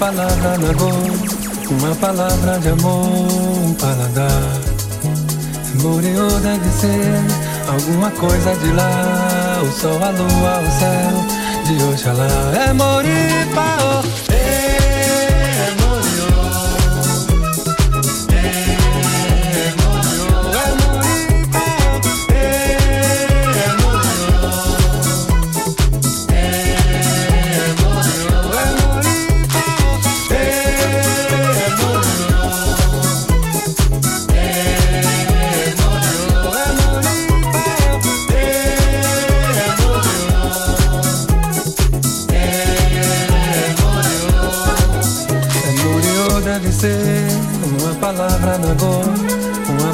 palavra na boca, uma palavra de amor, um paladar. Murió deve ser alguma coisa de lá, o sol, a lua, o céu de Oxalá. É Moripa, oh.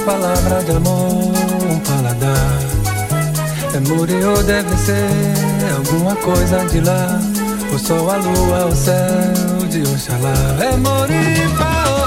Palavra de amor, um paladar. É Muriel deve ser alguma coisa de lá. O sol, a lua, o céu de Oxalá. É Moripa,